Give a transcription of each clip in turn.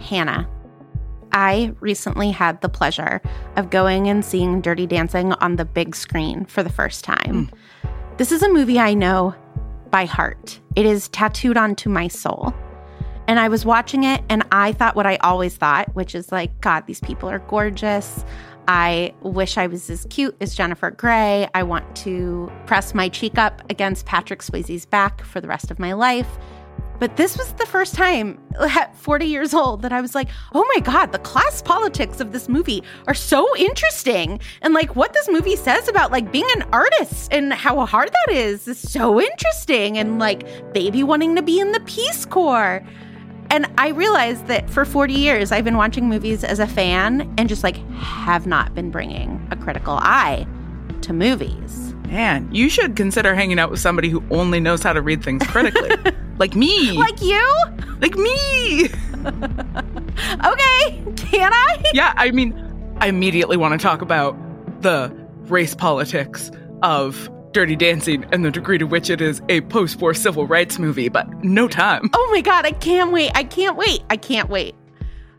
Hannah. I recently had the pleasure of going and seeing Dirty Dancing on the big screen for the first time. Hmm. This is a movie I know by heart, it is tattooed onto my soul. And I was watching it and I thought what I always thought, which is like, God, these people are gorgeous. I wish I was as cute as Jennifer Grey. I want to press my cheek up against Patrick Swayze's back for the rest of my life. But this was the first time at 40 years old that I was like, oh my God, the class politics of this movie are so interesting. And like what this movie says about like being an artist and how hard that is is so interesting. And like baby wanting to be in the Peace Corps. And I realized that for 40 years, I've been watching movies as a fan and just like have not been bringing a critical eye to movies. Man, you should consider hanging out with somebody who only knows how to read things critically. like me. Like you? Like me. okay, can I? Yeah, I mean, I immediately want to talk about the race politics of Dirty Dancing and the degree to which it is a post war civil rights movie, but no time. Oh my God, I can't wait. I can't wait. I can't wait.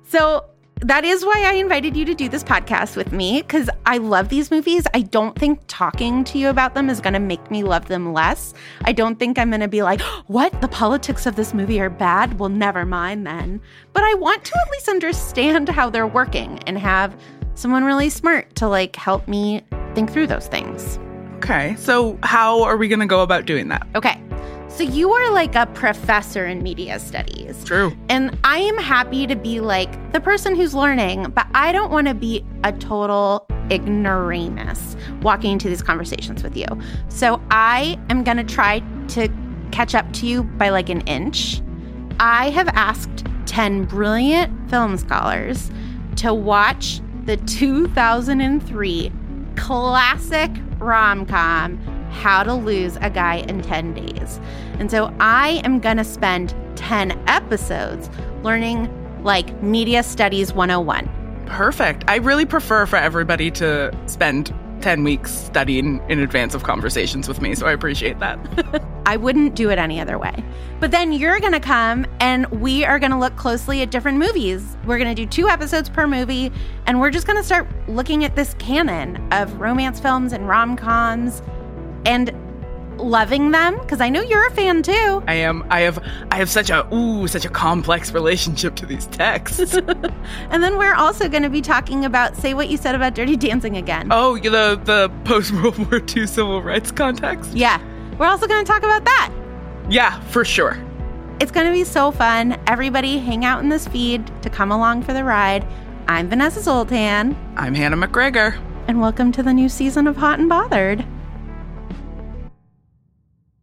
So, that is why I invited you to do this podcast with me because I love these movies. I don't think talking to you about them is going to make me love them less. I don't think I'm going to be like, what? The politics of this movie are bad? Well, never mind then. But I want to at least understand how they're working and have someone really smart to like help me think through those things. Okay, so how are we going to go about doing that? Okay. So you are like a professor in media studies. True. And I am happy to be like the person who's learning, but I don't want to be a total ignoramus walking into these conversations with you. So I am going to try to catch up to you by like an inch. I have asked 10 brilliant film scholars to watch the 2003 classic rom com, How to Lose a Guy in 10 Days. And so I am going to spend 10 episodes learning like Media Studies 101. Perfect. I really prefer for everybody to spend 10 weeks studying in advance of conversations with me, so I appreciate that. I wouldn't do it any other way. But then you're going to come and we are going to look closely at different movies. We're going to do two episodes per movie, and we're just going to start looking at this canon of romance films and rom coms and loving them because I know you're a fan too. I am. I have. I have such a ooh, such a complex relationship to these texts. and then we're also going to be talking about say what you said about Dirty Dancing again. Oh, the the post World War II civil rights context. Yeah, we're also going to talk about that. Yeah, for sure. It's going to be so fun. Everybody, hang out in this feed to come along for the ride. I'm Vanessa Zoltan. I'm Hannah McGregor. And welcome to the new season of Hot and Bothered.